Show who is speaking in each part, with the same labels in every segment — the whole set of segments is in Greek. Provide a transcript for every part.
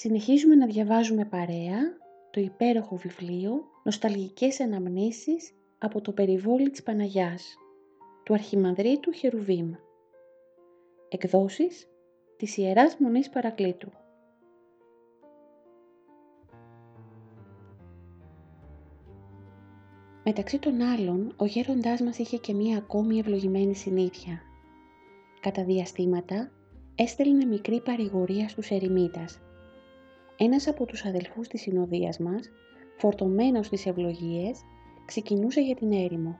Speaker 1: Συνεχίζουμε να διαβάζουμε παρέα το υπέροχο βιβλίο «Νοσταλγικές αναμνήσεις από το περιβόλι της Παναγιάς» του Αρχιμανδρίτου Χερουβίμ. Εκδόσεις της Ιεράς Μονής Παρακλήτου. Μεταξύ των άλλων, ο γέροντάς μας είχε και μία ακόμη ευλογημένη συνήθεια. Κατά διαστήματα, έστελνε μικρή παρηγορία στους ερημίτας ένας από τους αδελφούς της συνοδείας μας, φορτωμένος στις ευλογίες, ξεκινούσε για την έρημο.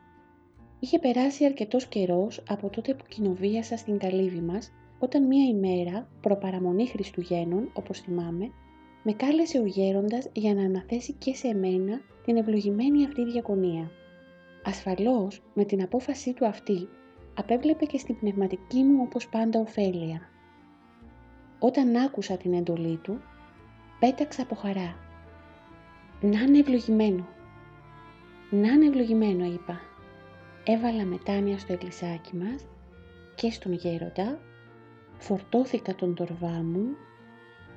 Speaker 1: Είχε περάσει αρκετός καιρός από τότε που κοινοβίασα στην καλύβη μας, όταν μία ημέρα, προπαραμονή Χριστουγέννων, όπως θυμάμαι, με κάλεσε ο γέροντας για να αναθέσει και σε μένα την ευλογημένη αυτή διακονία. Ασφαλώς, με την απόφασή του αυτή, απέβλεπε και στην πνευματική μου όπως πάντα ωφέλεια. Όταν άκουσα την εντολή του, Πέταξα από χαρά. «Να είναι ευλογημένο». «Να είναι ευλογημένο» είπα. Έβαλα μετάνοια στο εκκλησάκι μας και στον γέροντα, φορτώθηκα τον τορβά μου,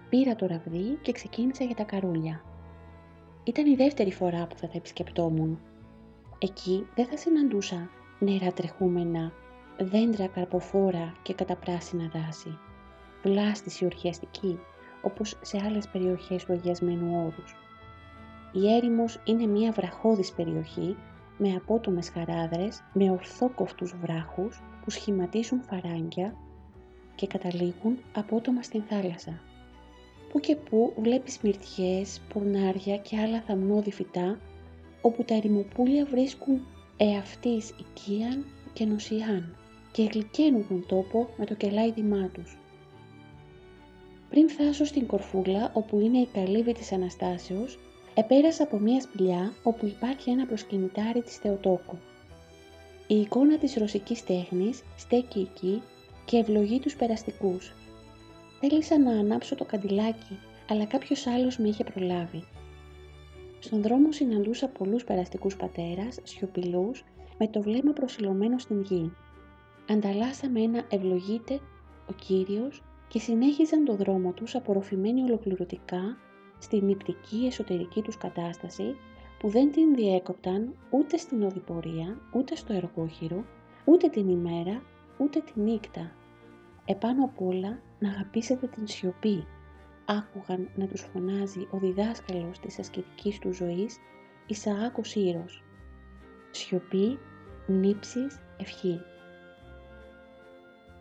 Speaker 1: πήρα το ραβδί και ξεκίνησα για τα καρούλια. Ήταν η δεύτερη φορά που θα τα επισκεπτόμουν. Εκεί δεν θα συναντούσα νερά τρεχούμενα, δέντρα καρποφόρα και καταπράσινα δάση. Βλάστηση ορχιαστική όπως σε άλλες περιοχές του Αγιασμένου Όρους. Η έρημος είναι μια βραχώδης περιοχή με απότομες χαράδρες, με ορθόκοφτους βράχους που σχηματίζουν φαράγγια και καταλήγουν απότομα στην θάλασσα. Που και που βλέπεις μυρτιές, πορνάρια και άλλα θαμνώδη φυτά, όπου τα ερημοπούλια βρίσκουν εαυτής οικίαν και νοσιάν και γλυκαίνουν τον τόπο με το κελάιδημά τους. Πριν φτάσω στην Κορφούλα, όπου είναι η καλύβη της Αναστάσεως, επέρασα από μια σπηλιά όπου υπάρχει ένα προσκυνητάρι της Θεοτόκου. Η εικόνα της ρωσικής τέχνης στέκει εκεί και ευλογεί τους περαστικούς. Θέλησα να ανάψω το καντιλάκι, αλλά κάποιος άλλος με είχε προλάβει. Στον δρόμο συναντούσα πολλούς περαστικούς πατέρας, σιωπηλούς, με το βλέμμα προσιλωμένο στην γη. Ανταλλάσσαμε ένα «Ευλογείτε ο Κύριος» και συνέχιζαν το δρόμο τους απορροφημένοι ολοκληρωτικά στην νηπτική εσωτερική τους κατάσταση που δεν την διέκοπταν ούτε στην οδηπορία, ούτε στο εργόχειρο, ούτε την ημέρα, ούτε τη νύχτα. Επάνω απ' όλα να αγαπήσετε την σιωπή, άκουγαν να τους φωνάζει ο διδάσκαλος της ασκητικής τους ζωής, Ισαάκος Ήρος. Σιωπή, νύψης, ευχή.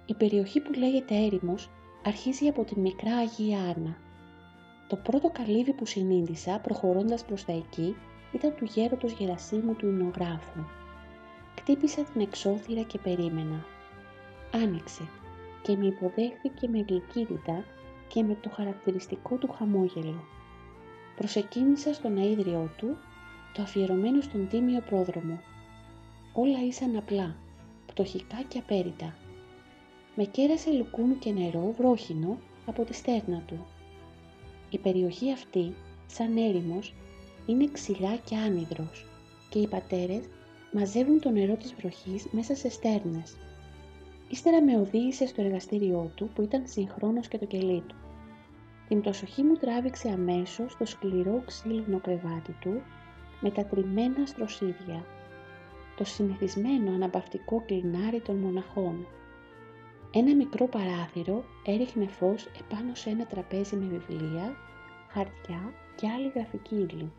Speaker 1: Η περιοχή που λέγεται έρημος αρχίζει από τη μικρά Αγία Άννα. Το πρώτο καλύβι που συνείδησα προχωρώντας προς τα εκεί ήταν του γέροντος Γερασίμου του Ινογράφου. Κτύπησα την εξώθυρα και περίμενα. Άνοιξε και με υποδέχθηκε με γλυκύτητα και με το χαρακτηριστικό του χαμόγελο. Προσεκίνησα στον αίδριό του, το αφιερωμένο στον τίμιο πρόδρομο. Όλα ήσαν απλά, πτωχικά και απέριτα με κέρασε λουκούμι και νερό βρόχινο από τη στέρνα του. Η περιοχή αυτή, σαν έρημος, είναι ξυλά και άνυδρος και οι πατέρες μαζεύουν το νερό της βροχής μέσα σε στέρνες. Ύστερα με οδήγησε στο εργαστήριό του που ήταν συγχρόνως και το κελί του. Την προσοχή μου τράβηξε αμέσως το σκληρό ξύλινο κρεβάτι του με τα τριμμένα στροσίδια, το συνηθισμένο αναπαυτικό κλινάρι των μοναχών ένα μικρό παράθυρο έριχνε φως επάνω σε ένα τραπέζι με βιβλία χαρτιά και άλλη γραφική ύλη,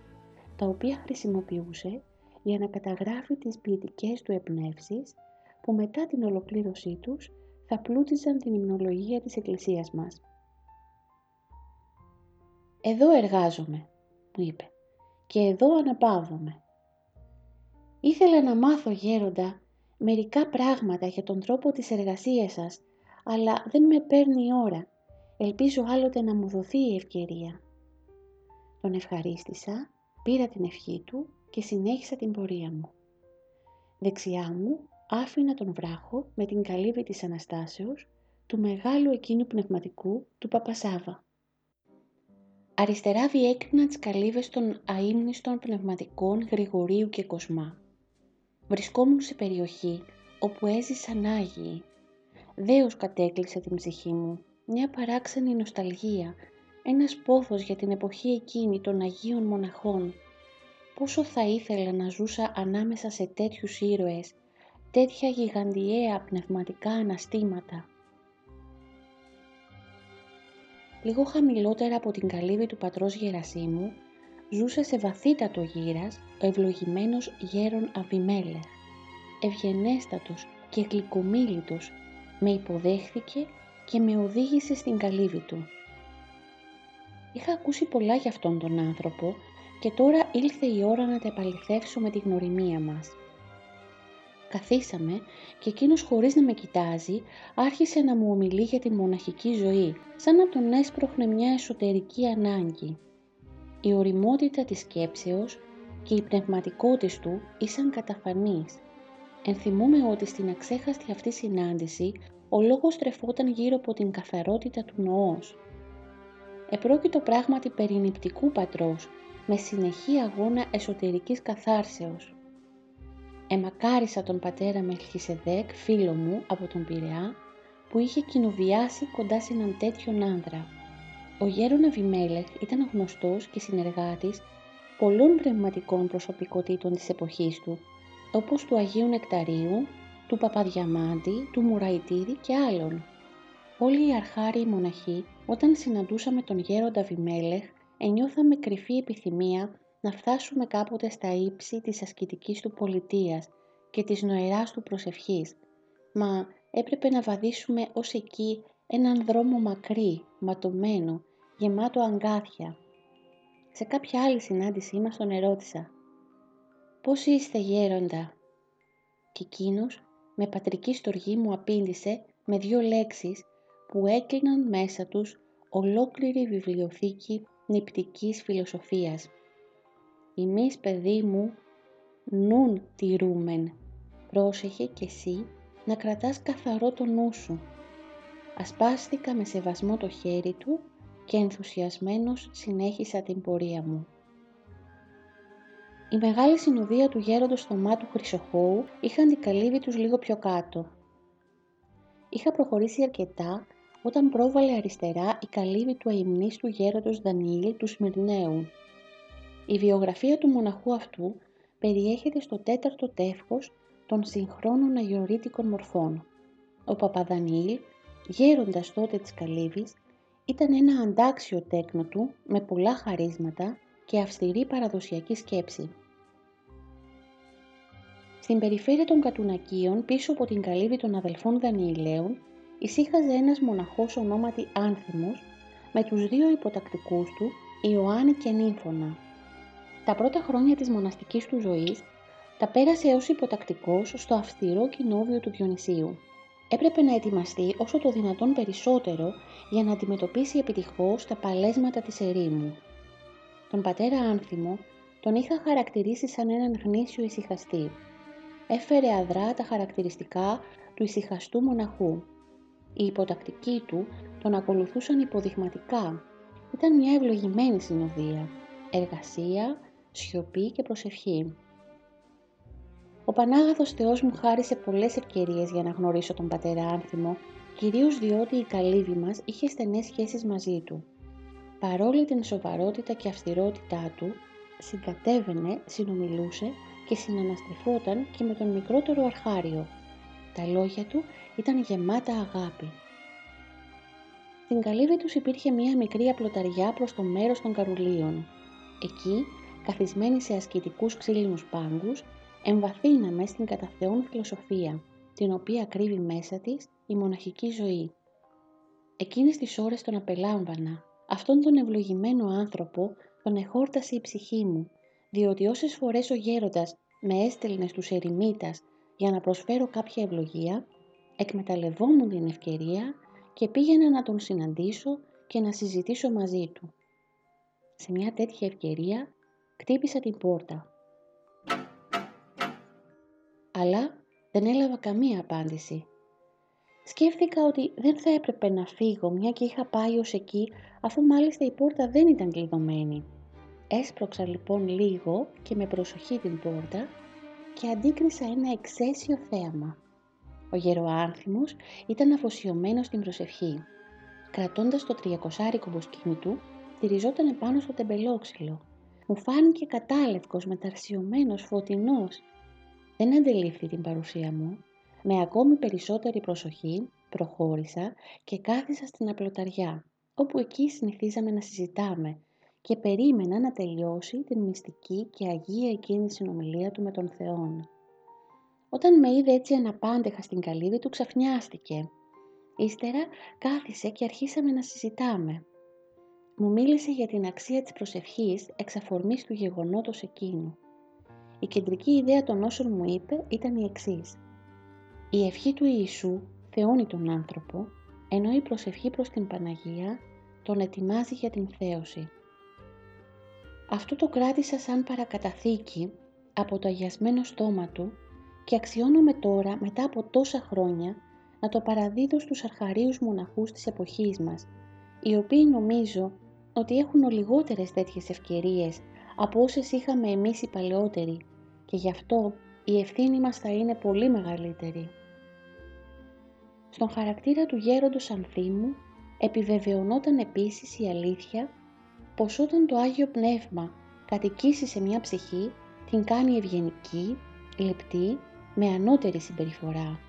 Speaker 1: τα οποία χρησιμοποιούσε για να καταγράφει τις ποιητικές του εμπνεύσεις που μετά την ολοκλήρωσή τους θα πλούτιζαν την υμνολογία της Εκκλησίας μας. «Εδώ εργάζομαι», μου είπε, «και εδώ αναπαύομαι. Ήθελα να μάθω γέροντα μερικά πράγματα για τον τρόπο της εργασίας σας, αλλά δεν με παίρνει η ώρα. Ελπίζω άλλοτε να μου δοθεί η ευκαιρία. Τον ευχαρίστησα, πήρα την ευχή του και συνέχισα την πορεία μου. Δεξιά μου άφηνα τον βράχο με την καλύβη της Αναστάσεως του μεγάλου εκείνου πνευματικού του Παπασάβα. Αριστερά διέκρινα τις καλύβες των αείμνηστων πνευματικών Γρηγορίου και Κοσμά. Βρισκόμουν σε περιοχή όπου έζησαν Άγιοι. Δέος κατέκλυσε την ψυχή μου, μια παράξενη νοσταλγία, ένας πόθος για την εποχή εκείνη των Αγίων Μοναχών. Πόσο θα ήθελα να ζούσα ανάμεσα σε τέτοιους ήρωες, τέτοια γιγαντιαία πνευματικά αναστήματα. Λίγο χαμηλότερα από την καλύβη του πατρός Γερασίμου, ζούσε σε βαθύτατο γύρας ο ευλογημένος γέρον Αβιμέλεχ. Ευγενέστατος και γλυκομίλητος, με υποδέχθηκε και με οδήγησε στην καλύβη του. Είχα ακούσει πολλά για αυτόν τον άνθρωπο και τώρα ήλθε η ώρα να τα επαληθεύσω με τη γνωριμία μας. Καθίσαμε και εκείνος χωρίς να με κοιτάζει άρχισε να μου ομιλεί για τη μοναχική ζωή, σαν να τον έσπροχνε μια εσωτερική ανάγκη. Η οριμότητα της σκέψεως και η πνευματικότης του ήσαν καταφανείς. Ενθυμούμε ότι στην αξέχαστη αυτή συνάντηση ο λόγος τρεφόταν γύρω από την καθαρότητα του νοός. Επρόκειτο πράγματι περί νηπτικού πατρός, με συνεχή αγώνα εσωτερικής καθάρσεως. Εμακάρισα τον πατέρα Μελχισεδέκ, φίλο μου από τον Πειραιά, που είχε κοινοβιάσει κοντά σε έναν τέτοιον άνδρα. Ο γέρον Αβιμέλεχ ήταν γνωστός και συνεργάτης πολλών πνευματικών προσωπικότητων της εποχής του, όπως του Αγίου Νεκταρίου, του Παπαδιαμάντη, του Μουραϊτίδη και άλλων. Όλοι οι αρχάριοι μοναχοί, όταν συναντούσαμε τον γέροντα Βιμέλεχ, ενιώθαμε κρυφή επιθυμία να φτάσουμε κάποτε στα ύψη της ασκητικής του πολιτείας και της νοεράς του προσευχής, μα έπρεπε να βαδίσουμε ως εκεί έναν δρόμο μακρύ, ματωμένο, γεμάτο αγκάθια. Σε κάποια άλλη συνάντησή μας τον ερώτησα «Πώς είστε γέροντα» και εκείνος με πατρική στοργή μου απήντησε με δύο λέξεις που έκλειναν μέσα τους ολόκληρη βιβλιοθήκη νηπτικής φιλοσοφίας. «Εμείς, παιδί μου, νουν τηρούμεν. Πρόσεχε κι εσύ να κρατάς καθαρό το νου σου». Ασπάστηκα με σεβασμό το χέρι του και ενθουσιασμένος συνέχισα την πορεία μου. Η μεγάλη συνοδεία του γέροντος Θωμάτου Χρυσοχώου είχαν την καλύβη τους λίγο πιο κάτω. Είχα προχωρήσει αρκετά όταν πρόβαλε αριστερά η καλύβη του αιμνίστου γέροντος Δανίλη του Σμυρναίου. Η βιογραφία του μοναχού αυτού περιέχεται στο τέταρτο τεύχος των συγχρόνων αγιορείτικων μορφών. Ο Παπαδανίλ, γέροντας τότε της Καλύβης, ήταν ένα αντάξιο τέκνο του με πολλά χαρίσματα και αυστηρή παραδοσιακή σκέψη. Στην περιφέρεια των Κατουνακίων, πίσω από την καλύβη των αδελφών Δανιηλαίων, ησύχαζε ένας μοναχός ονόματι Άνθιμος, με τους δύο υποτακτικούς του, Ιωάννη και Νύμφωνα. Τα πρώτα χρόνια της μοναστικής του ζωής, τα πέρασε ως υποτακτικός στο αυστηρό κοινόβιο του Διονυσίου. Έπρεπε να ετοιμαστεί όσο το δυνατόν περισσότερο για να αντιμετωπίσει επιτυχώς τα παλέσματα της ερήμου. Τον πατέρα Άνθιμο τον είχα χαρακτηρίσει σαν έναν γνήσιο ησυχαστή. Έφερε αδρά τα χαρακτηριστικά του ησυχαστού μοναχού. Οι υποτακτικοί του τον ακολουθούσαν υποδειγματικά. Ήταν μια ευλογημένη συνοδεία. Εργασία, σιωπή και προσευχή. Ο Πανάγαθος Θεός μου χάρισε πολλές ευκαιρίες για να γνωρίσω τον πατέρα Άνθιμο, κυρίως διότι η καλύβη μας είχε στενές σχέσεις μαζί του. Παρόλη την σοβαρότητα και αυστηρότητά του, συγκατέβαινε, συνομιλούσε και συναναστρεφόταν και με τον μικρότερο αρχάριο. Τα λόγια του ήταν γεμάτα αγάπη. Στην καλύβη τους υπήρχε μία μικρή απλοταριά προς το μέρος των καρουλίων. Εκεί, καθισμένοι σε ασκητικούς ξύλινους πάγκους, εμβαθύναμε στην κατά Θεόν φιλοσοφία, την οποία κρύβει μέσα της η μοναχική ζωή. Εκείνες τις ώρες τον απελάμβανα, αυτόν τον ευλογημένο άνθρωπο τον εχόρτασε η ψυχή μου, διότι όσες φορές ο γέροντας με έστελνε στους ερημίτας για να προσφέρω κάποια ευλογία, εκμεταλλευόμουν την ευκαιρία και πήγαινα να τον συναντήσω και να συζητήσω μαζί του. Σε μια τέτοια ευκαιρία κτύπησα την πόρτα. Αλλά δεν έλαβα καμία απάντηση. Σκέφτηκα ότι δεν θα έπρεπε να φύγω μια και είχα πάει ως εκεί αφού μάλιστα η πόρτα δεν ήταν κλειδωμένη. Έσπρωξα λοιπόν λίγο και με προσοχή την πόρτα και αντίκρισα ένα εξαίσιο θέαμα. Ο γεροάνθιμος ήταν αφοσιωμένος στην προσευχή. Κρατώντας το τριακοσάρικο μποσκίνι του, στηριζόταν επάνω στο τεμπελόξυλο. Μου φάνηκε κατάλευκος, μεταρσιωμένος, φωτεινός. Δεν αντελήφθη την παρουσία μου. Με ακόμη περισσότερη προσοχή προχώρησα και κάθισα στην απλοταριά, όπου εκεί συνηθίζαμε να συζητάμε και περίμενα να τελειώσει την μυστική και αγία εκείνη συνομιλία του με τον Θεόν. Όταν με είδε έτσι αναπάντεχα στην καλύβη του ξαφνιάστηκε. Ύστερα κάθισε και αρχίσαμε να συζητάμε. Μου μίλησε για την αξία της προσευχής εξ αφορμής του γεγονότος εκείνου. Η κεντρική ιδέα των όσων μου είπε ήταν η εξής. Η ευχή του Ιησού θεώνει τον άνθρωπο, ενώ η προσευχή προς την Παναγία τον ετοιμάζει για την θέωση. Αυτό το κράτησα σαν παρακαταθήκη από το αγιασμένο στόμα του και αξιώνομαι τώρα μετά από τόσα χρόνια να το παραδίδω στους αρχαρίους μοναχούς της εποχής μας, οι οποίοι νομίζω ότι έχουν λιγότερες τέτοιες ευκαιρίες από όσες είχαμε εμείς οι παλαιότεροι και γι' αυτό η ευθύνη μας θα είναι πολύ μεγαλύτερη. Στον χαρακτήρα του γέροντος Ανθίμου επιβεβαιωνόταν επίσης η αλήθεια πως όταν το Άγιο Πνεύμα κατοικήσει σε μια ψυχή, την κάνει ευγενική, λεπτή, με ανώτερη συμπεριφορά.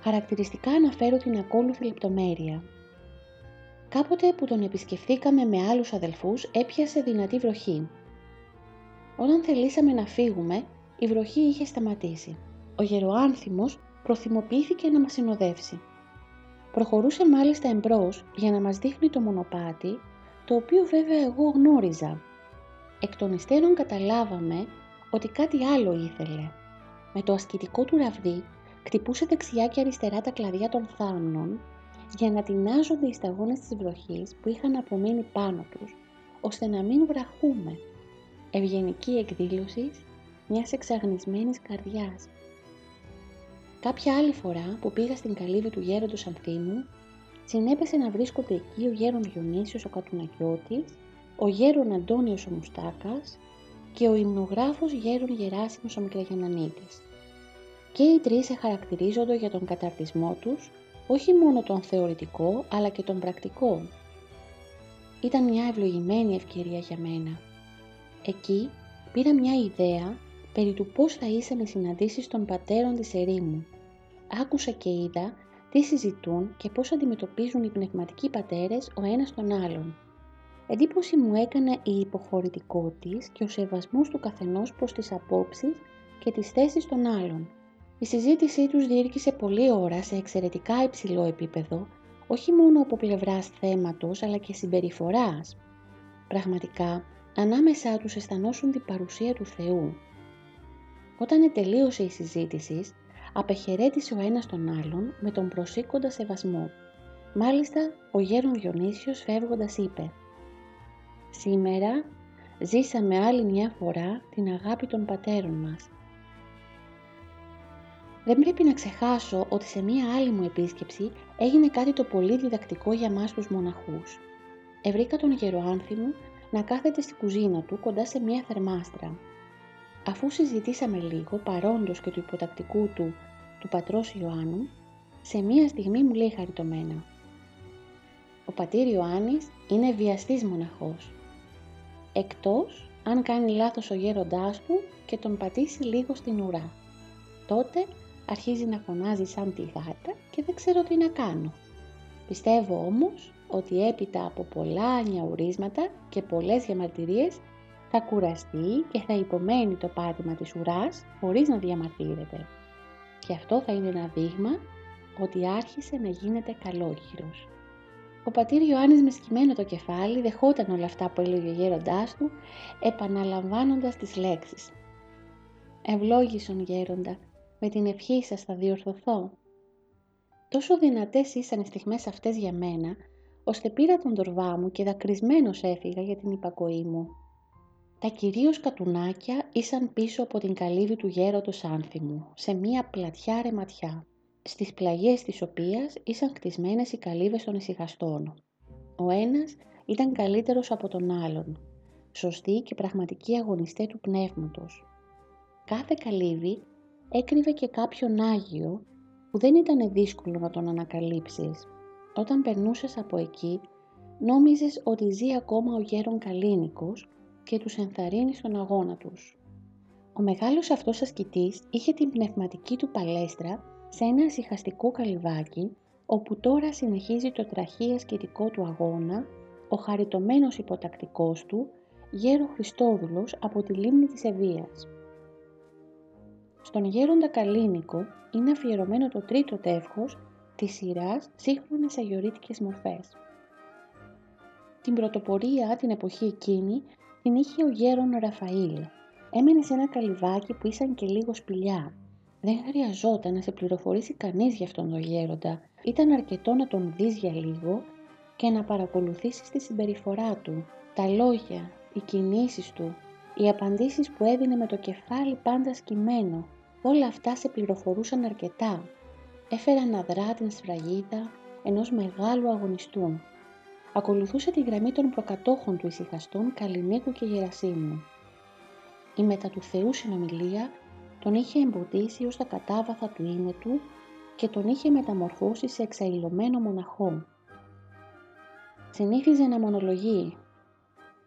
Speaker 1: Χαρακτηριστικά αναφέρω την ακόλουθη λεπτομέρεια. Κάποτε που τον επισκεφθήκαμε με άλλους αδελφούς έπιασε δυνατή βροχή. Όταν θελήσαμε να φύγουμε, η βροχή είχε σταματήσει. Ο γεροάνθιμος προθυμοποιήθηκε να μας συνοδεύσει. Προχωρούσε μάλιστα εμπρός για να μας δείχνει το μονοπάτι, το οποίο βέβαια εγώ γνώριζα. Εκ των υστέρων καταλάβαμε ότι κάτι άλλο ήθελε. Με το ασκητικό του ραβδί κτυπούσε δεξιά και αριστερά τα κλαδιά των θάμνων για να τεινάζονται οι σταγόνες της βροχής που είχαν απομείνει πάνω τους, ώστε να μην βραχούμε. Ευγενική εκδήλωση μιας εξαγνισμένης καρδιάς. Κάποια άλλη φορά που πήγα στην καλύβη του γέροντος Ανθίμου, συνέπεσε να βρίσκονται εκεί ο γέρον Διονύσιος ο Κατουνακιώτης, ο γέρον Αντώνιος ο Μουστάκας και ο υμνογράφος γέρον Γεράσιμος ο Μικραγιανανίτης. Και οι τρεις χαρακτηρίζονται για τον καταρτισμό τους, όχι μόνο τον θεωρητικό, αλλά και τον πρακτικό. Ήταν μια ευλογημένη ευκαιρία για μένα. Εκεί πήρα μια ιδέα περί του πώς θα είσαι με συναντήσεις των πατέρων της ερήμου. Άκουσα και είδα τι συζητούν και πώς αντιμετωπίζουν οι πνευματικοί πατέρες ο ένας τον άλλον. Εντύπωση μου έκανε η υποχωρητικότης και ο σεβασμός του καθενός προς τις απόψεις και τις θέσεις των άλλων. Η συζήτησή τους διήρκησε πολλή ώρα σε εξαιρετικά υψηλό επίπεδο, όχι μόνο από πλευράς θέματος αλλά και συμπεριφοράς. Πραγματικά, ανάμεσά τους αισθανόσουν την παρουσία του Θεού. Όταν τελείωσε η συζήτηση, απεχαιρέτησε ο ένας τον άλλον με τον προσήκοντα σεβασμό. Μάλιστα, ο γέρον Διονύσιος φεύγοντας είπε «Σήμερα ζήσαμε άλλη μια φορά την αγάπη των πατέρων μας. Δεν πρέπει να ξεχάσω ότι σε μία άλλη μου επίσκεψη έγινε κάτι το πολύ διδακτικό για μας τους μοναχούς. Ευρήκα τον γεροάνθιμο να κάθεται στην κουζίνα του κοντά σε μία θερμάστρα. Αφού συζητήσαμε λίγο παρόντος και του υποτακτικού του, του πατρός Ιωάννου, σε μία στιγμή μου λέει χαριτωμένα «Ο πατήρ Ιωάννης είναι βιαστής μοναχός εκτός αν κάνει λάθος ο γέροντάς του και τον πατήσει λίγο στην ουρά. Τότε αρχίζει να φωνάζει σαν τη γάτα και δεν ξέρω τι να κάνω. Πιστεύω όμως ότι έπειτα από πολλά νιαουρίσματα και πολλές διαμαρτυρίες θα κουραστεί και θα υπομένει το πάτημα της ουράς χωρίς να διαμαρτύρεται. Και αυτό θα είναι ένα δείγμα ότι άρχισε να γίνεται καλόγυρος. Ο πατήρ Ιωάννης με σκυμμένο το κεφάλι δεχόταν όλα αυτά που έλεγε ο γέροντάς του, επαναλαμβάνοντας τις λέξεις. «Ευλόγησον γέροντα, με την ευχή σας θα διορθωθώ». Τόσο δυνατές ήσαν οι στιγμές αυτές για μένα, ώστε πήρα τον τορβά μου και δακρυσμένος έφυγα για την υπακοή μου. Τα κυρίως κατουνάκια ήσαν πίσω από την καλύβη του γέροντος άνθιμου, σε μία πλατιά ρεματιά στις πλαγιές της οποίας ήσαν κτισμένες οι καλύβες των ησυχαστών. Ο ένας ήταν καλύτερος από τον άλλον, σωστοί και πραγματικοί αγωνιστές του πνεύματος. Κάθε καλύβη έκρυβε και κάποιον Άγιο που δεν ήταν δύσκολο να τον ανακαλύψεις. Όταν περνούσες από εκεί, νόμιζες ότι ζει ακόμα ο γέρον Καλίνικος και τους ενθαρρύνεις στον αγώνα τους. Ο μεγάλος αυτός ασκητής είχε την πνευματική του παλέστρα σε ένα ησυχαστικό καλυβάκι, όπου τώρα συνεχίζει το τραχή ασκητικό του αγώνα, ο χαριτωμένος υποτακτικός του, γέρο Χριστόδουλος από τη λίμνη της Ευβίας. Στον γέροντα Καλίνικο είναι αφιερωμένο το τρίτο τεύχος της σειράς σύγχρονες αγιορείτικες μορφές. Την πρωτοπορία την εποχή εκείνη την είχε ο γέρον Ραφαήλ. Έμενε σε ένα καλυβάκι που ήσαν και λίγο σπηλιά δεν χρειαζόταν να σε πληροφορήσει κανείς για αυτόν τον γέροντα. Ήταν αρκετό να τον δεις για λίγο και να παρακολουθήσεις τη συμπεριφορά του, τα λόγια, οι κινήσεις του, οι απαντήσεις που έδινε με το κεφάλι πάντα σκυμμένο. Όλα αυτά σε πληροφορούσαν αρκετά. Έφεραν αδρά την σφραγίδα ενός μεγάλου αγωνιστού. Ακολουθούσε τη γραμμή των προκατόχων του ησυχαστών Καλλινίκου και Γερασίμου. Η μετά του Θεού συνομιλία τον είχε εμποδίσει ως τα κατάβαθα του είναι του και τον είχε μεταμορφώσει σε εξαϊλωμένο μοναχό. Συνήθιζε να μονολογεί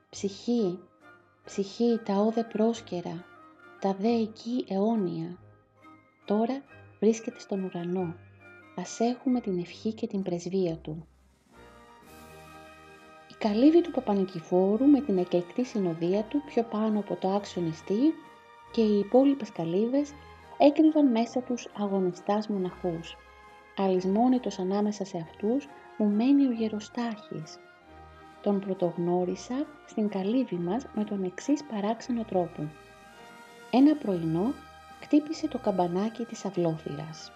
Speaker 1: «Ψυχή, ψυχή τα όδε πρόσκαιρα, τα δε εκεί αιώνια». Τώρα βρίσκεται στον ουρανό. Ας έχουμε την ευχή και την πρεσβεία του. Η καλύβη του Παπανικηφόρου με την εκλεκτή συνοδεία του πιο πάνω από το άξιο νηστή και οι υπόλοιπες καλύβες έκρυβαν μέσα τους αγωνιστάς μοναχούς. Αλυσμόνητος ανάμεσα σε αυτούς μου μένει ο γεροστάχης. Τον πρωτογνώρισα στην καλύβη μας με τον εξής παράξενο τρόπο. Ένα πρωινό κτύπησε το καμπανάκι της αυλόθυρας.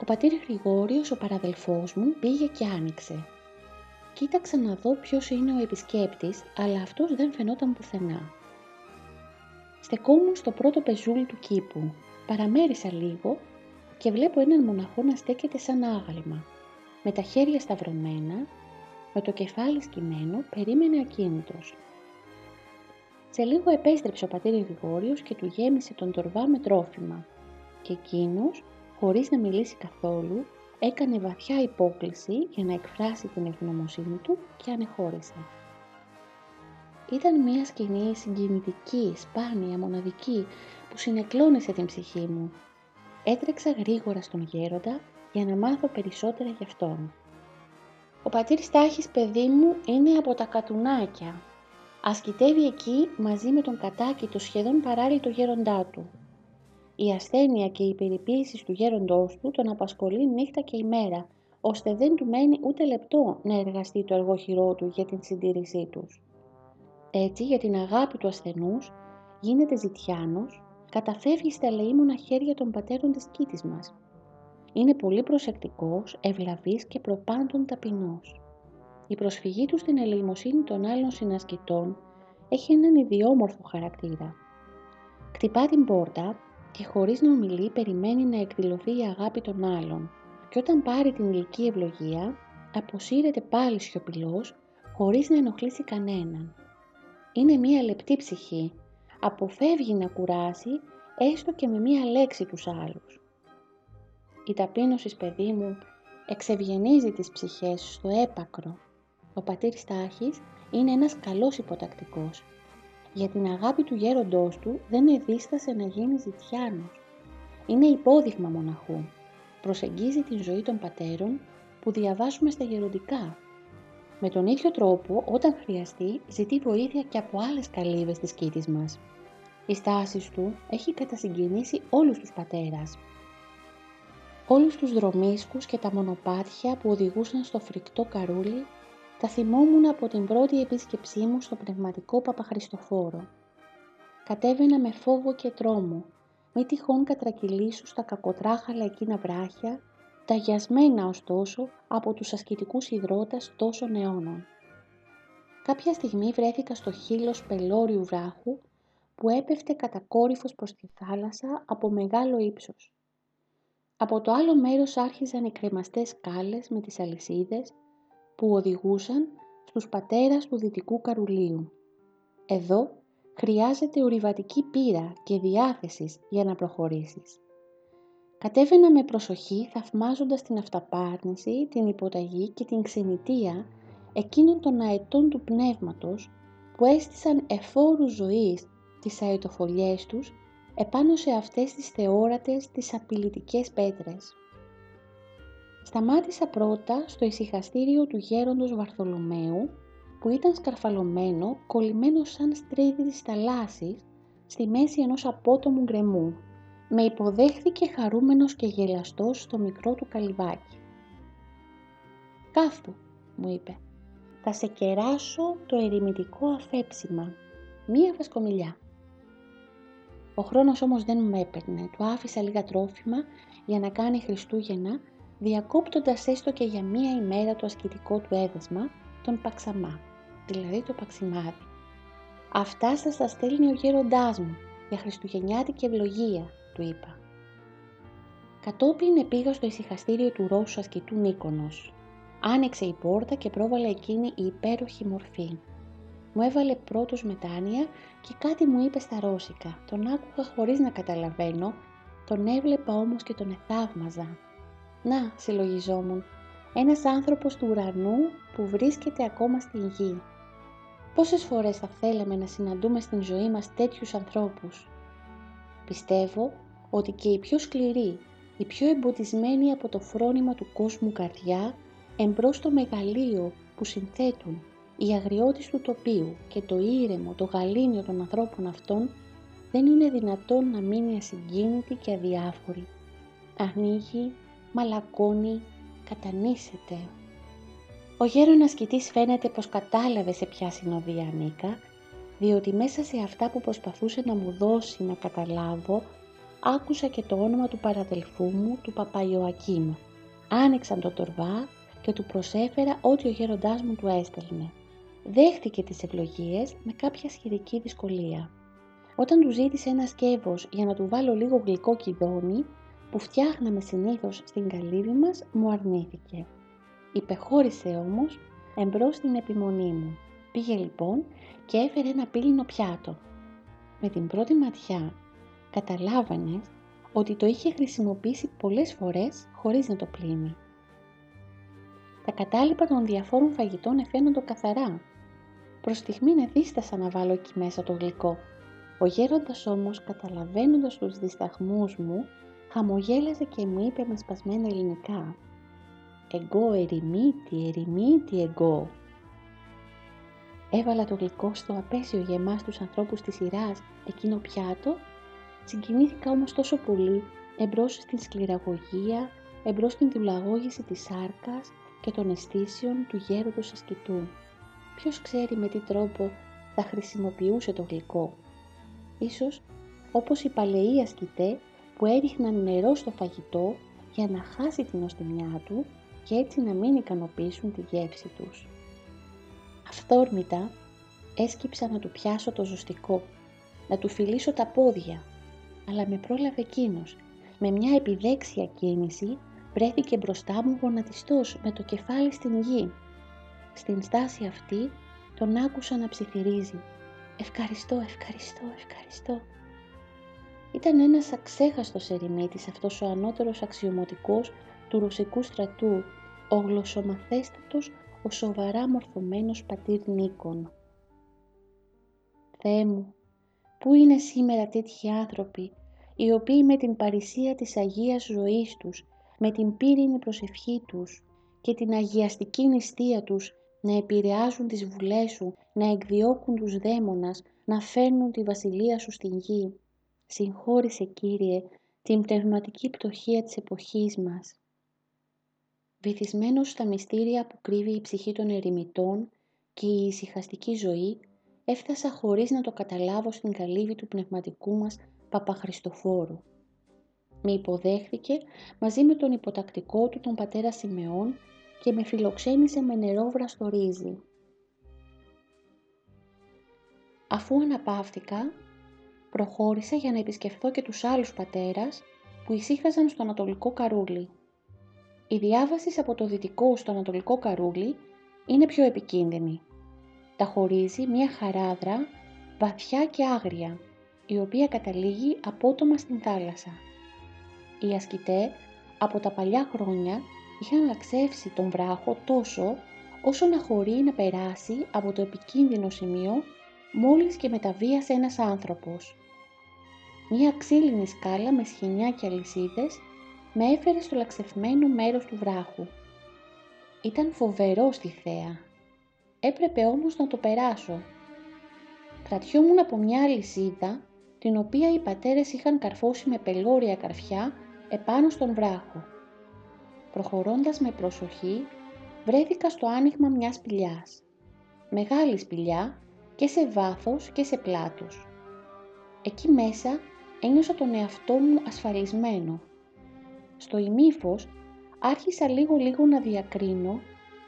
Speaker 1: Ο πατήρ Γρηγόριος, ο παραδελφός μου, πήγε και άνοιξε. Κοίταξα να δω ποιος είναι ο επισκέπτης, αλλά αυτός δεν φαινόταν πουθενά. Στεκόμουν στο πρώτο πεζούλι του κήπου. Παραμέρισα λίγο και βλέπω έναν μοναχό να στέκεται σαν άγαλμα. Με τα χέρια σταυρωμένα, με το κεφάλι σκυμμένο, περίμενε ακίνητος. Σε λίγο επέστρεψε ο πατήρ Γρηγόριος και του γέμισε τον τορβά με τρόφιμα. Και εκείνος, χωρίς να μιλήσει καθόλου, έκανε βαθιά υπόκληση για να εκφράσει την ευγνωμοσύνη του και ανεχώρησε. Ήταν μια σκηνή συγκινητική, σπάνια, μοναδική, που συνεκλώνησε την ψυχή μου. Έτρεξα γρήγορα στον γέροντα για να μάθω περισσότερα γι' αυτόν. Ο πατήρ Στάχης παιδί μου είναι από τα κατουνάκια. Ασκητεύει εκεί μαζί με τον κατάκητο σχεδόν παράλληλο γέροντά του. Η ασθένεια και η περιποίηση του γέροντός του τον απασχολεί νύχτα και ημέρα, ώστε δεν του μένει ούτε λεπτό να εργαστεί το εργοχειρό του για την συντήρησή τους. Έτσι, για την αγάπη του ασθενούς, γίνεται ζητιάνος, καταφεύγει στα ελεήμονα χέρια των πατέρων της κήτης μας. Είναι πολύ προσεκτικός, ευλαβής και προπάντων ταπεινός. Η προσφυγή του στην ελεημοσύνη των άλλων συνασκητών έχει έναν ιδιόμορφο χαρακτήρα. Κτυπά την πόρτα και χωρίς να ομιλεί περιμένει να εκδηλωθεί η αγάπη των άλλων και όταν πάρει την ηλική ευλογία αποσύρεται πάλι σιωπηλός χωρίς να ενοχλήσει κανέναν. Είναι μία λεπτή ψυχή, αποφεύγει να κουράσει έστω και με μία λέξη τους άλλους. Η ταπείνωσης παιδί μου εξευγενίζει τις ψυχές στο έπακρο. Ο πατήρ Στάχης είναι ένας καλός υποτακτικός για την αγάπη του γέροντός του δεν εδίστασε να γίνει ζητιάνος. Είναι υπόδειγμα μοναχού. Προσεγγίζει την ζωή των πατέρων που διαβάζουμε στα γεροντικά. Με τον ίδιο τρόπο, όταν χρειαστεί, ζητεί βοήθεια και από άλλες καλύβες της κήτης μας. Η στάση του έχει κατασυγκινήσει όλους τους πατέρας. Όλους τους δρομίσκους και τα μονοπάτια που οδηγούσαν στο φρικτό καρούλι τα θυμόμουν από την πρώτη επίσκεψή μου στο πνευματικό Παπαχριστοφόρο. Κατέβαινα με φόβο και τρόμο, μη τυχόν κατρακυλήσου στα κακοτράχαλα εκείνα βράχια, ταγιασμένα ωστόσο από τους ασκητικούς υδρότας τόσων αιώνων. Κάποια στιγμή βρέθηκα στο χείλος πελώριου βράχου που έπεφτε κατακόρυφος προς τη θάλασσα από μεγάλο ύψος. Από το άλλο μέρος άρχιζαν οι κρεμαστές σκάλες με τις αλυσίδες που οδηγούσαν στους πατέρας του Δυτικού Καρουλίου. Εδώ χρειάζεται ορειβατική πείρα και διάθεσης για να προχωρήσεις. Κατέβαινα με προσοχή θαυμάζοντας την αυταπάρνηση, την υποταγή και την ξενιτεία εκείνων των αετών του πνεύματος που έστησαν εφόρους ζωής τις αετοφολιές τους επάνω σε αυτές τις θεόρατες τις απειλητικές πέτρες. Σταμάτησα πρώτα στο ησυχαστήριο του γέροντος Βαρθολομαίου που ήταν σκαρφαλωμένο, κολλημένο σαν στρίδι της θαλάσσης στη μέση ενός απότομου γκρεμού. Με υποδέχθηκε χαρούμενος και γελαστός στο μικρό του καλυβάκι. «Κάθου», μου είπε, «θα σε κεράσω το ερημητικό αφέψιμα, μία βασκομιλιά». Ο χρόνος όμως δεν μου έπαιρνε, του άφησα λίγα τρόφιμα για να κάνει Χριστούγεννα διακόπτοντας έστω και για μία ημέρα το ασκητικό του έδεσμα, τον Παξαμά, δηλαδή το Παξιμάδι. «Αυτά σας τα στέλνει ο γέροντάς μου, για χριστουγεννιάτικη ευλογία», του είπα. Κατόπιν πήγα στο ησυχαστήριο του Ρώσου ασκητού Νίκονος. Άνοιξε η πόρτα και πρόβαλε εκείνη η υπέροχη μορφή. Μου έβαλε πρώτος μετάνοια και κάτι μου είπε στα ρώσικα. Τον άκουγα χωρίς να καταλαβαίνω, τον έβλεπα όμως και τον εθαύμαζα. Να, συλλογιζόμουν, ένας άνθρωπος του ουρανού που βρίσκεται ακόμα στην γη. Πόσες φορές θα θέλαμε να συναντούμε στην ζωή μας τέτοιους ανθρώπους; Πιστεύω ότι και οι πιο σκληροί, οι πιο εμποτισμένοι από το φρόνημα του κόσμου καρδιά, εμπρός στο μεγαλείο που συνθέτουν η αγριότης του τοπίου και το ήρεμο, το γαλήνιο των ανθρώπων αυτών, δεν είναι δυνατόν να μείνει ασυγκίνητη και αδιάφορη. Ανοίγει μαλακώνει, κατανήσεται. Ο γέρον ασκητής φαίνεται πως κατάλαβε σε ποια συνοδεία ανήκα, διότι μέσα σε αυτά που προσπαθούσε να μου δώσει να καταλάβω, άκουσα και το όνομα του παραδελφού μου, του Παπαϊωακήμ. Άνοιξαν το τορβά και του προσέφερα ό,τι ο γέροντάς μου του έστελνε. Δέχτηκε τις ευλογίες με κάποια σχετική δυσκολία. Όταν του ζήτησε ένα σκεύος για να του βάλω λίγο γλυκό κυδόνι, που φτιάχναμε συνήθως στην καλύβη μας μου αρνήθηκε. Υπεχώρησε όμως εμπρός στην επιμονή μου. Πήγε λοιπόν και έφερε ένα πύλινο πιάτο. Με την πρώτη ματιά καταλάβανε ότι το είχε χρησιμοποιήσει πολλές φορές χωρίς να το πλύνει. Τα κατάλοιπα των διαφόρων φαγητών εφαίνονται καθαρά. Προς στιγμήν εδίστασα να βάλω εκεί μέσα το γλυκό. Ο γέροντας όμως καταλαβαίνοντας τους δισταγμούς μου χαμογέλασε και μου είπε με σπασμένα ελληνικά «Εγώ ερημίτη, ερημίτη εγώ». Έβαλα το γλυκό στο απέσιο για εμάς τους ανθρώπους της σειράς εκείνο πιάτο, συγκινήθηκα όμως τόσο πολύ εμπρός στην σκληραγωγία, εμπρός στην δουλαγώγηση της σάρκας και των αισθήσεων του γέροντος ασκητού. Ποιος ξέρει με τι τρόπο θα χρησιμοποιούσε το γλυκό. Ίσως όπως οι παλαιοί ασκητέ που έριχναν νερό στο φαγητό για να χάσει την οστιμιά του και έτσι να μην ικανοποιήσουν τη γεύση τους. Αυθόρμητα έσκυψα να του πιάσω το ζωστικό, να του φιλήσω τα πόδια, αλλά με πρόλαβε εκείνος. Με μια επιδέξια κίνηση βρέθηκε μπροστά μου γονατιστός με το κεφάλι στην γη. Στην στάση αυτή τον άκουσα να ψιθυρίζει «Ευχαριστώ, ευχαριστώ, ευχαριστώ». Ήταν ένας αξέχαστος ερημίτης αυτός ο ανώτερος αξιωματικός του ρωσικού στρατού, ο γλωσσομαθέστατος, ο σοβαρά μορφωμένος πατήρ Νίκον. Θεέ μου, πού είναι σήμερα τέτοιοι άνθρωποι, οι οποίοι με την παρησία της Αγίας ζωής τους, με την πύρινη προσευχή τους και την αγιαστική νηστεία τους να επηρεάζουν τις βουλές σου, να εκδιώκουν τους δαίμονας, να φέρνουν τη βασιλεία σου στην γη. Συγχώρησε Κύριε την πνευματική πτωχία της εποχής μας. Βυθισμένος στα μυστήρια που κρύβει η ψυχή των ερημητών και η ησυχαστική ζωή, έφτασα χωρίς να το καταλάβω στην καλύβη του πνευματικού μας Παπαχριστοφόρου. Με υποδέχθηκε μαζί με τον υποτακτικό του τον πατέρα Σιμεών και με φιλοξένησε με νερό βραστο ρύζι. Αφού αναπαύτηκα, προχώρησα για να επισκεφθώ και τους άλλους πατέρας που ησύχαζαν στο Ανατολικό Καρούλι. Η διάβαση από το δυτικό στο Ανατολικό Καρούλι είναι πιο επικίνδυνη. Τα χωρίζει μια χαράδρα βαθιά και άγρια, η οποία καταλήγει απότομα στην θάλασσα. Οι ασκητές από τα παλιά χρόνια είχαν λαξεύσει τον βράχο τόσο όσο να χωρεί να περάσει από το επικίνδυνο σημείο μόλις και μεταβίασε ένας άνθρωπος. Μία ξύλινη σκάλα με σχοινιά και αλυσίδες με έφερε στο λαξευμένο μέρος του βράχου. Ήταν φοβερό στη θέα. Έπρεπε όμως να το περάσω. Κρατιόμουν από μια αλυσίδα, την οποία οι πατέρες είχαν καρφώσει με πελώρια καρφιά επάνω στον βράχο. Προχωρώντας με προσοχή, βρέθηκα στο άνοιγμα μιας σπηλιάς. Μεγάλη σπηλιά και σε βάθος και σε πλάτος. Εκεί μέσα ένιωσα τον εαυτό μου ασφαλισμένο. Στο ημίφος άρχισα λίγο-λίγο να διακρίνω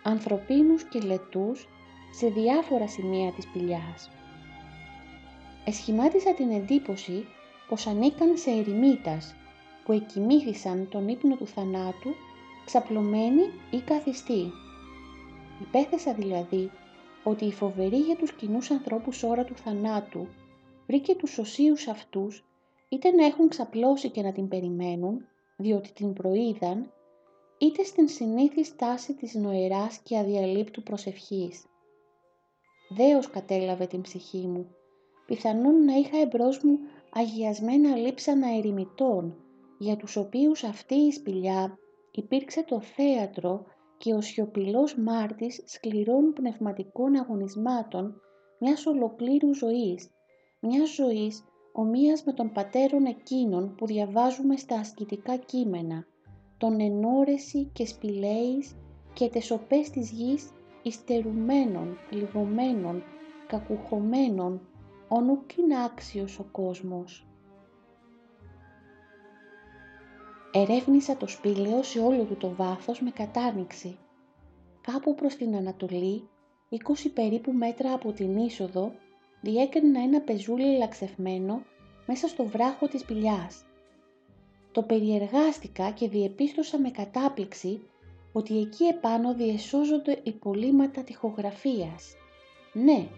Speaker 1: ανθρωπίνους και λετούς σε διάφορα σημεία της σπηλιάς. Εσχημάτισα την εντύπωση πως ανήκαν σε ερημίτας που εκοιμήθησαν τον ύπνο του θανάτου ξαπλωμένοι ή καθιστοί. Υπέθεσα δηλαδή ότι η φοβερή για τους κοινούς ανθρώπους ώρα του θανάτου βρήκε τους οσίους αυτούς είτε να έχουν ξαπλώσει και να την περιμένουν, διότι την προείδαν, είτε στην συνήθι στάση της νοεράς και αδιαλείπτου προσευχής. Δέος κατέλαβε την ψυχή μου, πιθανόν να είχα εμπρός μου αγιασμένα λείψανα ερημητών, για τους οποίους αυτή η σπηλιά υπήρξε το θέατρο και ο σιωπηλός μάρτης σκληρών πνευματικών αγωνισμάτων μιας ολοκλήρου ζωής, μιας ζωής ομοίας με τον πατέρων εκείνων που διαβάζουμε στα ασκητικά κείμενα, τον ενόρεση και σπηλαίης και τεσοπές της γης ιστερουμένων, πληγωμένων, κακουχωμένων, όνου άξιος ο κόσμος. Ερεύνησα το σπήλαιο σε όλο του το βάθος με κατάνοιξη. Κάπου προς την Ανατολή, 20 περίπου μέτρα από την είσοδο, διέκρινα ένα πεζούλι λαξευμένο μέσα στο βράχο της πηλιάς. Το περιεργάστηκα και διεπίστωσα με κατάπληξη ότι εκεί επάνω διεσώζονται υπολείμματα τυχογραφίας. Ναι,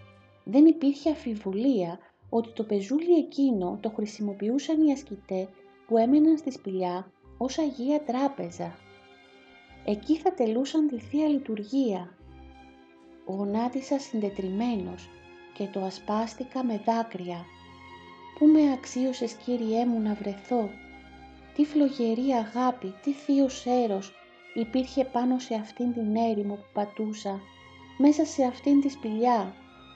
Speaker 1: δεν υπήρχε αφιβολία ότι το πεζούλι εκείνο το χρησιμοποιούσαν οι ασκητές που έμεναν στη σπηλιά ως Αγία Τράπεζα. Εκεί θα τελούσαν τη Θεία Λειτουργία. Γονάτισα συντετριμένος και το ασπάστηκα με δάκρυα. Πού με αξίωσες Κύριέ μου να βρεθώ; Τι φλογερή αγάπη, τι θείος έρος υπήρχε πάνω σε αυτήν την έρημο που πατούσα, μέσα σε αυτήν τη σπηλιά,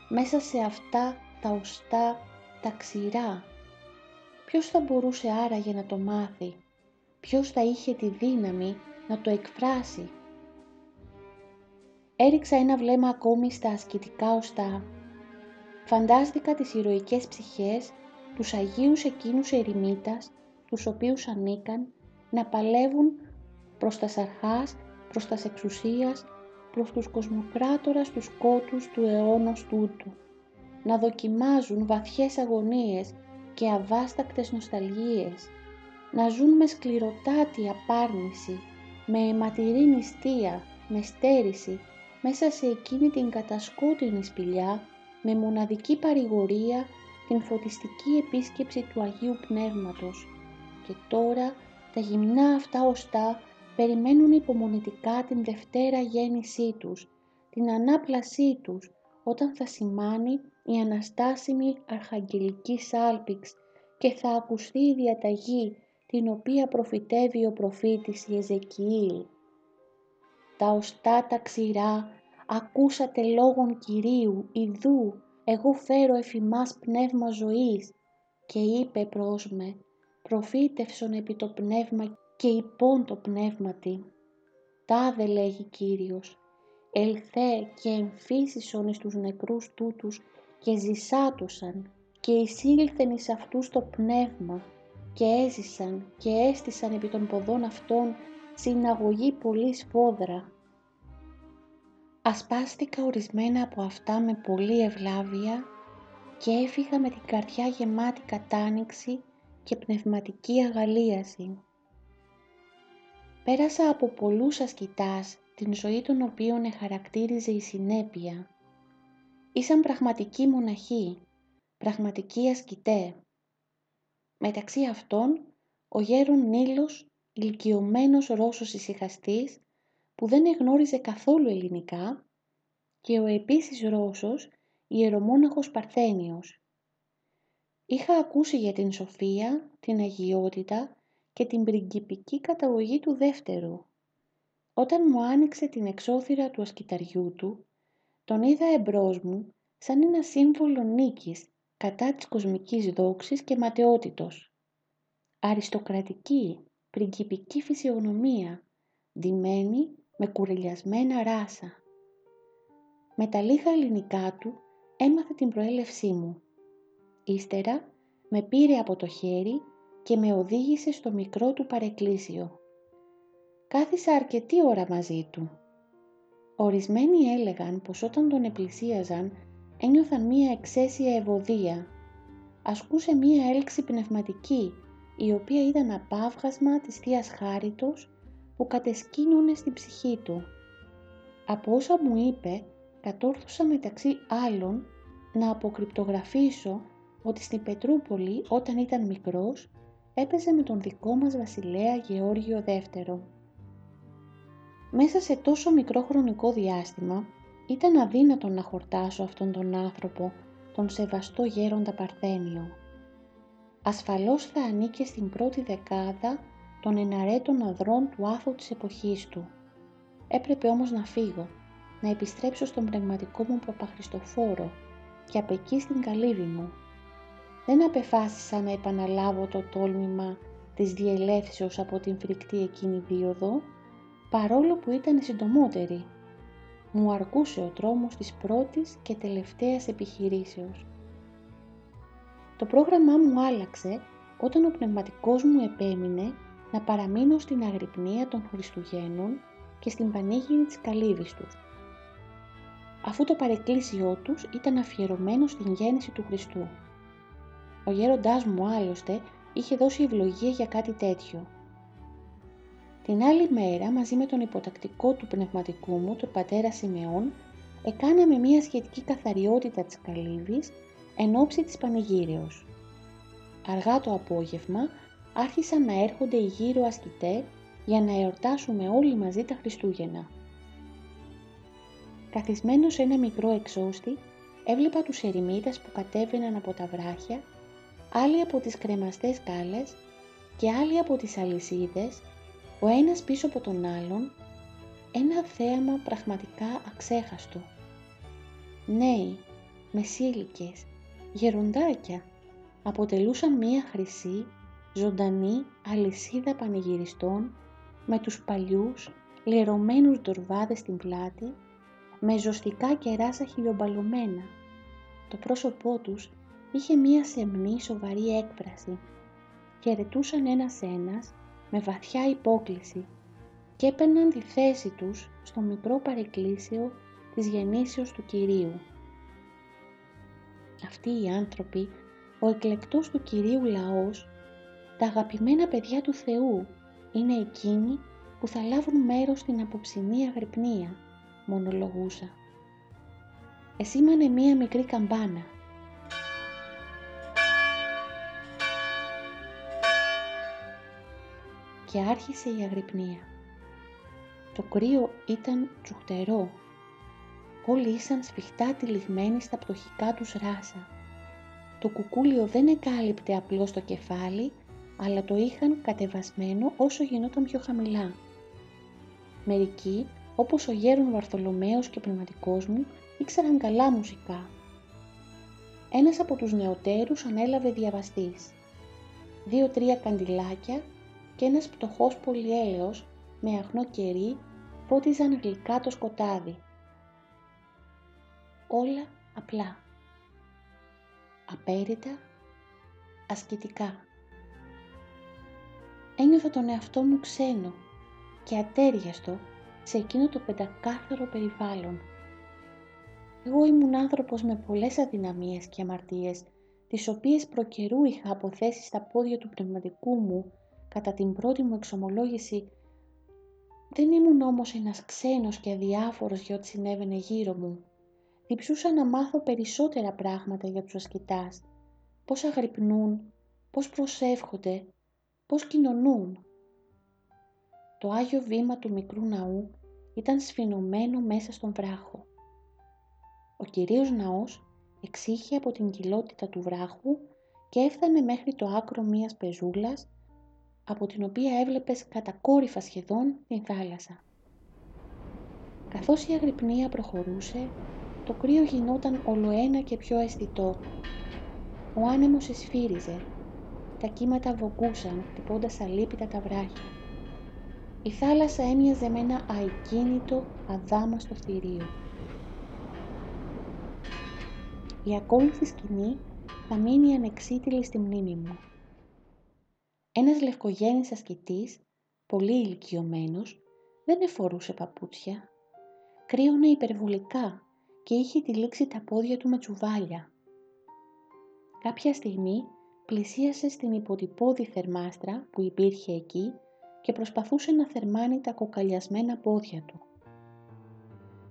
Speaker 1: μέσα σε αυτά τα οστά, τα ξηρά. Ποιος θα μπορούσε άραγε να το μάθει; Ποιος θα είχε τη δύναμη να το εκφράσει. Έριξα ένα βλέμμα ακόμη στα ασκητικά οστά. Φαντάστηκα τις ηρωικές ψυχές, τους Αγίους εκείνους ερημίτας, τους οποίους ανήκαν, να παλεύουν προς τα σαρχάς, προς τα εξουσίας, προς τους κοσμοκράτορας τους κότους του αιώνος τούτου, να δοκιμάζουν βαθιές αγωνίες και αβάστακτες νοσταλγίες, να ζουν με σκληροτάτη απάρνηση, με αιματηρή νηστεία, με στέρηση, μέσα σε εκείνη την κατασκότεινη σπηλιά, με μοναδική παρηγορία την φωτιστική επίσκεψη του Αγίου Πνεύματος. Και τώρα τα γυμνά αυτά οστά περιμένουν υπομονητικά την Δευτέρα γέννησή τους, την ανάπλασή τους, όταν θα σημάνει η αναστάσιμη αρχαγγελική σάλπιξ και θα ακουστεί η διαταγή την οποία προφητεύει ο προφήτης Ιεζεκιήλ. Τα οστά τα ξηρά ακούσατε λόγων Κυρίου, ιδού, εγώ φέρω εφημάς πνεύμα ζωής και είπε προς με, προφήτευσον επί το πνεύμα και υπόν το πνεύματι. Τάδε λέγει Κύριος, ελθέ και εμφύσισον εις τους νεκρούς τούτους και ζησάτουσαν και εισήλθεν εις αυτούς το πνεύμα και έζησαν και έστησαν επί των ποδών αυτών συναγωγή πολύ σφόδρα. Ασπάστηκα ορισμένα από αυτά με πολλή ευλάβεια και έφυγα με την καρδιά γεμάτη κατάνοιξη και πνευματική αγαλίαση. Πέρασα από πολλούς ασκητάς την ζωή των οποίων εχαρακτήριζε η συνέπεια. Ήσαν πραγματικοί μοναχοί, πραγματικοί ασκητέ. Μεταξύ αυτών, ο γέρον Νίλος, ηλικιωμένος Ρώσος ησυχαστής, που δεν εγνώριζε καθόλου ελληνικά, και ο επίσης Ρώσος, ιερομόναχος Παρθένιος. Είχα ακούσει για την σοφία, την αγιότητα και την πριγκιπική καταγωγή του δεύτερου. Όταν μου άνοιξε την εξώθυρα του ασκηταριού του, τον είδα εμπρός μου σαν ένα σύμβολο νίκης κατά της κοσμικής δόξης και ματαιότητος. Αριστοκρατική, πριγκιπική φυσιογνωμία, ντυμένη με κουρελιασμένα ράσα. Με τα λίγα ελληνικά του έμαθε την προέλευσή μου. Ύστερα με πήρε από το χέρι και με οδήγησε στο μικρό του παρεκκλήσιο. Κάθισα αρκετή ώρα μαζί του. Ορισμένοι έλεγαν πως όταν τον επλησίαζαν ένιωθαν μία εξαίσια ευωδία. Ασκούσε μία έλξη πνευματική, η οποία ήταν απάβγασμα της Θείας Χάριτος που κατεσκήνωνε στην ψυχή του. Από όσα μου είπε, κατόρθωσα μεταξύ άλλων να αποκρυπτογραφήσω ότι στην Πετρούπολη όταν ήταν μικρός έπαιζε με τον δικό μας βασιλέα Γεώργιο Δεύτερο. Μέσα σε τόσο μικρό χρονικό διάστημα ήταν αδύνατο να χορτάσω αυτόν τον άνθρωπο, τον σεβαστό γέροντα Παρθένιο. Ασφαλώς θα ανήκε στην πρώτη δεκάδα των εναρέτων αδρών του άθου της εποχής του. Έπρεπε όμως να φύγω, να επιστρέψω στον πνευματικό μου Παπαχριστοφόρο και απ' εκεί στην καλύβη μου. Δεν απεφάσισα να επαναλάβω το τόλμημα της διελεύσεως από την φρικτή εκείνη δίωδο, παρόλο που ήταν συντομότερη. Μου αρκούσε ο τρόμος της πρώτης και τελευταίας επιχειρήσεως. Το πρόγραμμά μου άλλαξε όταν ο πνευματικός μου επέμεινε να παραμείνω στην αγρυπνία των Χριστουγέννων και στην πανήγυρη της καλύβης τους. Αφού το παρεκκλήσιό τους ήταν αφιερωμένο στην γέννηση του Χριστού. Ο γέροντάς μου άλλωστε είχε δώσει ευλογία για κάτι τέτοιο. Την άλλη μέρα μαζί με τον υποτακτικό του πνευματικού μου, τον πατέρα Σιμεών, εκάναμε μια σχετική καθαριότητα της καλύβης εν ώψη της πανηγύριος. Αργά το απόγευμα άρχισαν να έρχονται οι γύρω ασκητές για να εορτάσουμε όλοι μαζί τα Χριστούγεννα. Καθισμένος σε ένα μικρό εξώστη, έβλεπα τους ερημίτες που κατέβαιναν από τα βράχια, άλλοι από τις κρεμαστές κάλες και άλλοι από τις αλυσίδες, ο ένας πίσω από τον άλλον, ένα θέαμα πραγματικά αξέχαστο. Νέοι, μεσήλικες, γεροντάκια, αποτελούσαν μία χρυσή, ζωντανή αλυσίδα πανηγυριστών με τους παλιούς, λερωμένους ντορβάδες στην πλάτη, με ζωστικά κεράσα χιλιομπαλωμένα. Το πρόσωπό τους είχε μία σεμνή σοβαρή έκφραση. Χαιρετούσαν ένας ένας με βαθιά υπόκληση και έπαιρναν τη θέση τους στο μικρό παρεκκλήσιο της γεννήσεως του Κυρίου. Αυτοί οι άνθρωποι, ο εκλεκτός του Κυρίου λαός, τα αγαπημένα παιδιά του Θεού, είναι εκείνοι που θα λάβουν μέρος στην απόψινή αγρυπνία, μονολογούσα. Εσήμανε μία μικρή καμπάνα. Και άρχισε η αγρυπνία. Το κρύο ήταν τσουχτερό. Όλοι ήσαν σφιχτά τυλιγμένοι στα πτωχικά τους ράσα. Το κουκούλιο δεν εκάλυπτε απλώς το κεφάλι, αλλά το είχαν κατεβασμένο όσο γινόταν πιο χαμηλά. Μερικοί, όπως ο γέρον Βαρθολομαίος και ο πνευματικός μου, ήξεραν καλά μουσικά. Ένας από τους νεοτέρους ανέλαβε διαβαστής. Δύο-τρία καντιλάκια και ένας πτωχός πολυέλαιος με αχνό κερί φώτιζαν γλυκά το σκοτάδι. Όλα απλά. Απέριτα, ασκητικά. Ένιωθα τον εαυτό μου ξένο και ατέριαστο σε εκείνο το πεντακάθαρο περιβάλλον. Εγώ ήμουν άνθρωπος με πολλές αδυναμίες και αμαρτίες, τις οποίες προκαιρού είχα αποθέσει στα πόδια του πνευματικού μου κατά την πρώτη μου εξομολόγηση. Δεν ήμουν όμως ένας ξένος και αδιάφορος για ό,τι συνέβαινε γύρω μου. Διψούσα να μάθω περισσότερα πράγματα για τους ασκητάς, πώς αγρυπνούν, πώς προσεύχονται, πώς κοινωνούν. Το Άγιο Βήμα του μικρού ναού ήταν σφινωμένο μέσα στον βράχο. Ο κυρίως ναός εξήχε από την κοιλότητα του βράχου και έφτανε μέχρι το άκρο μίας πεζούλας, από την οποία έβλεπες κατακόρυφα σχεδόν την θάλασσα. Καθώς η αγρυπνία προχωρούσε, το κρύο γινόταν ολοένα και πιο αισθητό. Ο άνεμος εσφύριζε. Τα κύματα βογκούσαν, χτυπώντας αλίπητα τα βράχια. Η θάλασσα έμοιαζε με ένα αικίνητο, αδάμαστο θηρίο. Η ακόλουθη σκηνή θα μείνει ανεξίτηλη στη μνήμη μου. Ένας λευκογέννης ασκητής, πολύ ηλικιωμένος, δεν εφορούσε παπούτσια. Κρύωνε υπερβολικά και είχε τυλίξει τα πόδια του με τσουβάλια. Κάποια στιγμή πλησίασε στην υποτυπώδη θερμάστρα που υπήρχε εκεί και προσπαθούσε να θερμάνει τα κοκαλιασμένα πόδια του.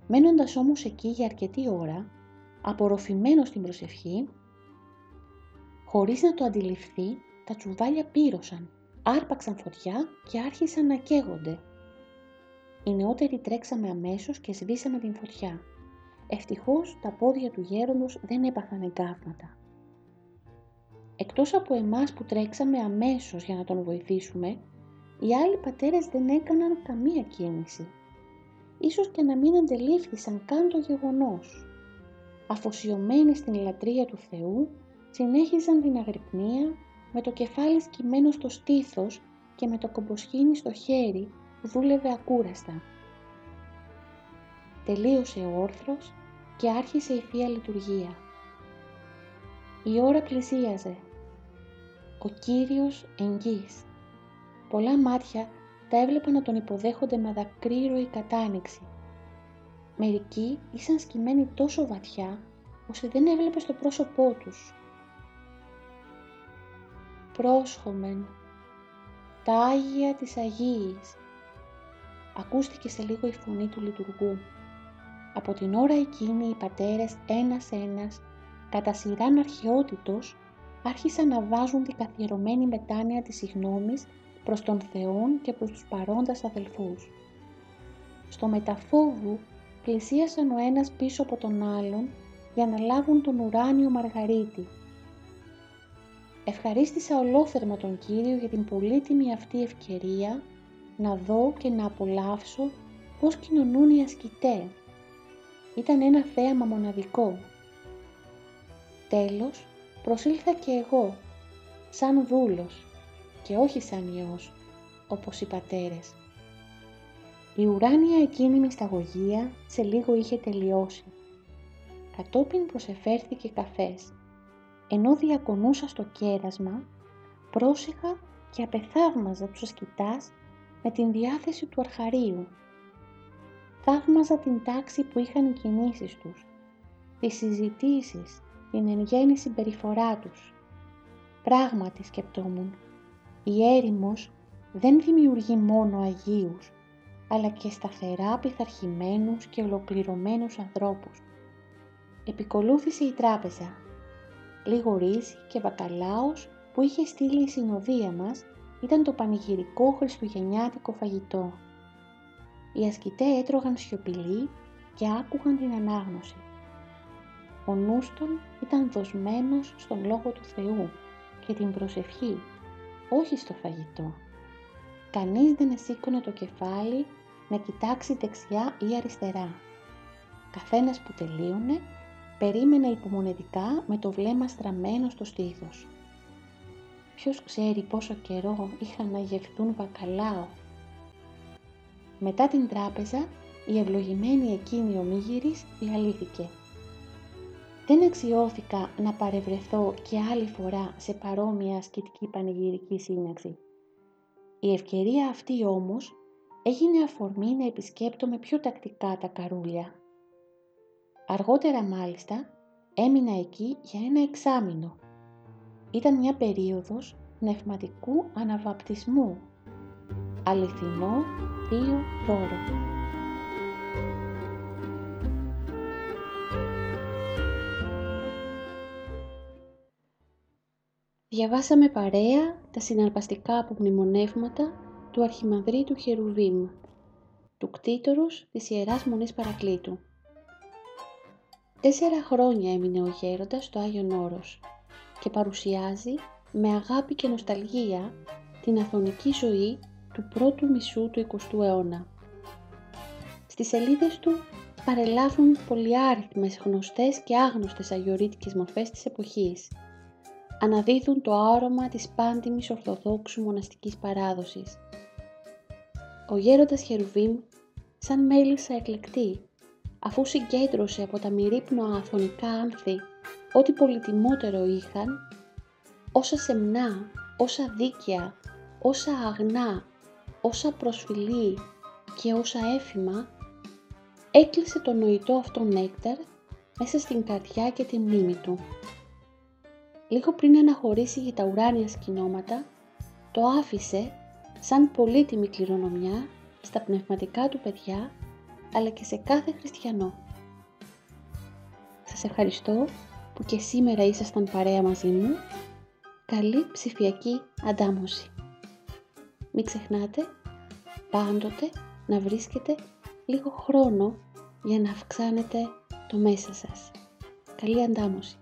Speaker 1: Μένοντας όμως εκεί για αρκετή ώρα, απορροφημένο στην προσευχή, χωρίς να το αντιληφθεί, τα τσουβάλια πύρωσαν, άρπαξαν φωτιά και άρχισαν να καίγονται. Οι νεότεροι τρέξαμε αμέσως και σβήσαμε την φωτιά. Ευτυχώς τα πόδια του γέροντος δεν έπαθαν εγκάβματα. Εκτός από εμάς που τρέξαμε αμέσως για να τον βοηθήσουμε, οι άλλοι πατέρες δεν έκαναν καμία κίνηση. Ίσως και να μην αντελήφθησαν καν το γεγονός. Αφοσιωμένοι στην λατρεία του Θεού, συνέχιζαν την αγρυπνία με το κεφάλι σκυμμένο στο στήθος και με το κομποσχήνι στο χέρι που δούλευε ακούραστα. Τελείωσε ο όρθρος και άρχισε η Θεία Λειτουργία. Η ώρα πλησίαζε. Ο Κύριος εγγύς. Πολλά μάτια τα έβλεπαν να τον υποδέχονται με δακρύρωη κατάνοιξη. Μερικοί ήσαν σκυμμένοι τόσο βαθιά, ώστε δεν έβλεπε το πρόσωπό τους. Πρόσχομεν, τα Άγια της Αγίης. Ακούστηκε σε λίγο η φωνή του λειτουργού. Από την ώρα εκείνη οι πατέρες ένας-ένας, κατά σειράν αρχαιότητος, άρχισαν να βάζουν την καθιερωμένη μετάνοια της συγνώμης προς τον Θεόν και προς τους παρόντας αδελφούς. Στο μεταφόβου πλησίασαν ο ένας πίσω από τον άλλον για να λάβουν τον ουράνιο Μαργαρίτη. Ευχαρίστησα ολόθερμα τον Κύριο για την πολύτιμη αυτή ευκαιρία να δω και να απολαύσω πώς κοινωνούν οι ασκητές ήταν ένα θέαμα μοναδικό. Τέλος, προσήλθα και εγώ, σαν δούλος και όχι σαν ιός, όπως οι πατέρες. Η ουράνια εκείνη μυσταγωγία σε λίγο είχε τελειώσει. Κατόπιν προσεφέρθηκε καφές. Ενώ διακονούσα στο κέρασμα, πρόσεχα και απεθαύμαζα τους ασκητάς με την διάθεση του αρχαρίου Θαύμαζα την τάξη που είχαν οι κινήσεις τους, τις συζητήσεις, την εν γέννη συμπεριφορά τους. Πράγματι σκεπτόμουν, η έρημος δεν δημιουργεί μόνο Αγίους, αλλά και σταθερά πειθαρχημένους και ολοκληρωμένους ανθρώπους. Επικολούθησε η τράπεζα. Λίγο ρύζι και βακαλάος που είχε στείλει η συνοδεία μας ήταν το πανηγυρικό χριστουγεννιάτικο φαγητό. Οι ασκητέ έτρωγαν σιωπηλοί και άκουγαν την ανάγνωση. Ο νους ήταν δοσμένος στον Λόγο του Θεού και την προσευχή, όχι στο φαγητό. Κανείς δεν εσήκωνε το κεφάλι να κοιτάξει δεξιά ή αριστερά. Καθένας που τελείωνε περίμενε υπομονετικά με το βλέμμα στραμμένο στο στήθος. Ποιος ξέρει πόσο καιρό είχαν να γευθούν βακαλάο. Μετά την τράπεζα, η ευλογημένη εκείνη ομίγυρης διαλύθηκε. Δεν αξιώθηκα να παρευρεθώ και άλλη φορά σε παρόμοια ασκητική πανηγυρική σύναξη. Η ευκαιρία αυτή όμως έγινε αφορμή να επισκέπτομαι πιο τακτικά τα καρούλια. Αργότερα μάλιστα έμεινα εκεί για ένα εξάμηνο. Ήταν μια περίοδος πνευματικού αναβαπτισμού. Αληθινό Θείο Δώρο. Διαβάσαμε παρέα τα συναρπαστικά απομνημονεύματα του Αρχιμανδρίτου Χερουβίμ, του κτήτορους της Ιεράς Μονής Παρακλήτου. Τέσσερα χρόνια έμεινε ο γέροντας στο Άγιον Όρος και παρουσιάζει με αγάπη και νοσταλγία την αθωνική ζωή του πρώτου μισού του 20ου αιώνα. Στις σελίδες του παρελάβουν πολυάριθμες γνωστές και άγνωστες αγιορείτικες μορφές της εποχής. Αναδίδουν το άρωμα της πάντιμης ορθοδόξου μοναστικής παράδοσης. Ο γέροντας Χερουβίμ, σαν μέλισσα εκλεκτή, αφού συγκέντρωσε από τα μυρίπνοα αθωνικά άνθη ό,τι πολυτιμότερο είχαν, όσα σεμνά, όσα δίκαια, όσα αγνά, όσα προσφυλή και όσα έφημα, έκλεισε το νοητό αυτό νέκταρ μέσα στην καρδιά και τη μνήμη του. Λίγο πριν αναχωρήσει για τα ουράνια σκηνώματα, το άφησε σαν πολύτιμη κληρονομιά στα πνευματικά του παιδιά αλλά και σε κάθε χριστιανό. Σας ευχαριστώ που και σήμερα ήσασταν παρέα μαζί μου. Καλή ψηφιακή αντάμωση. Μην ξεχνάτε πάντοτε να βρίσκετε λίγο χρόνο για να αυξάνετε το μέσα σας. Καλή αντάμωση.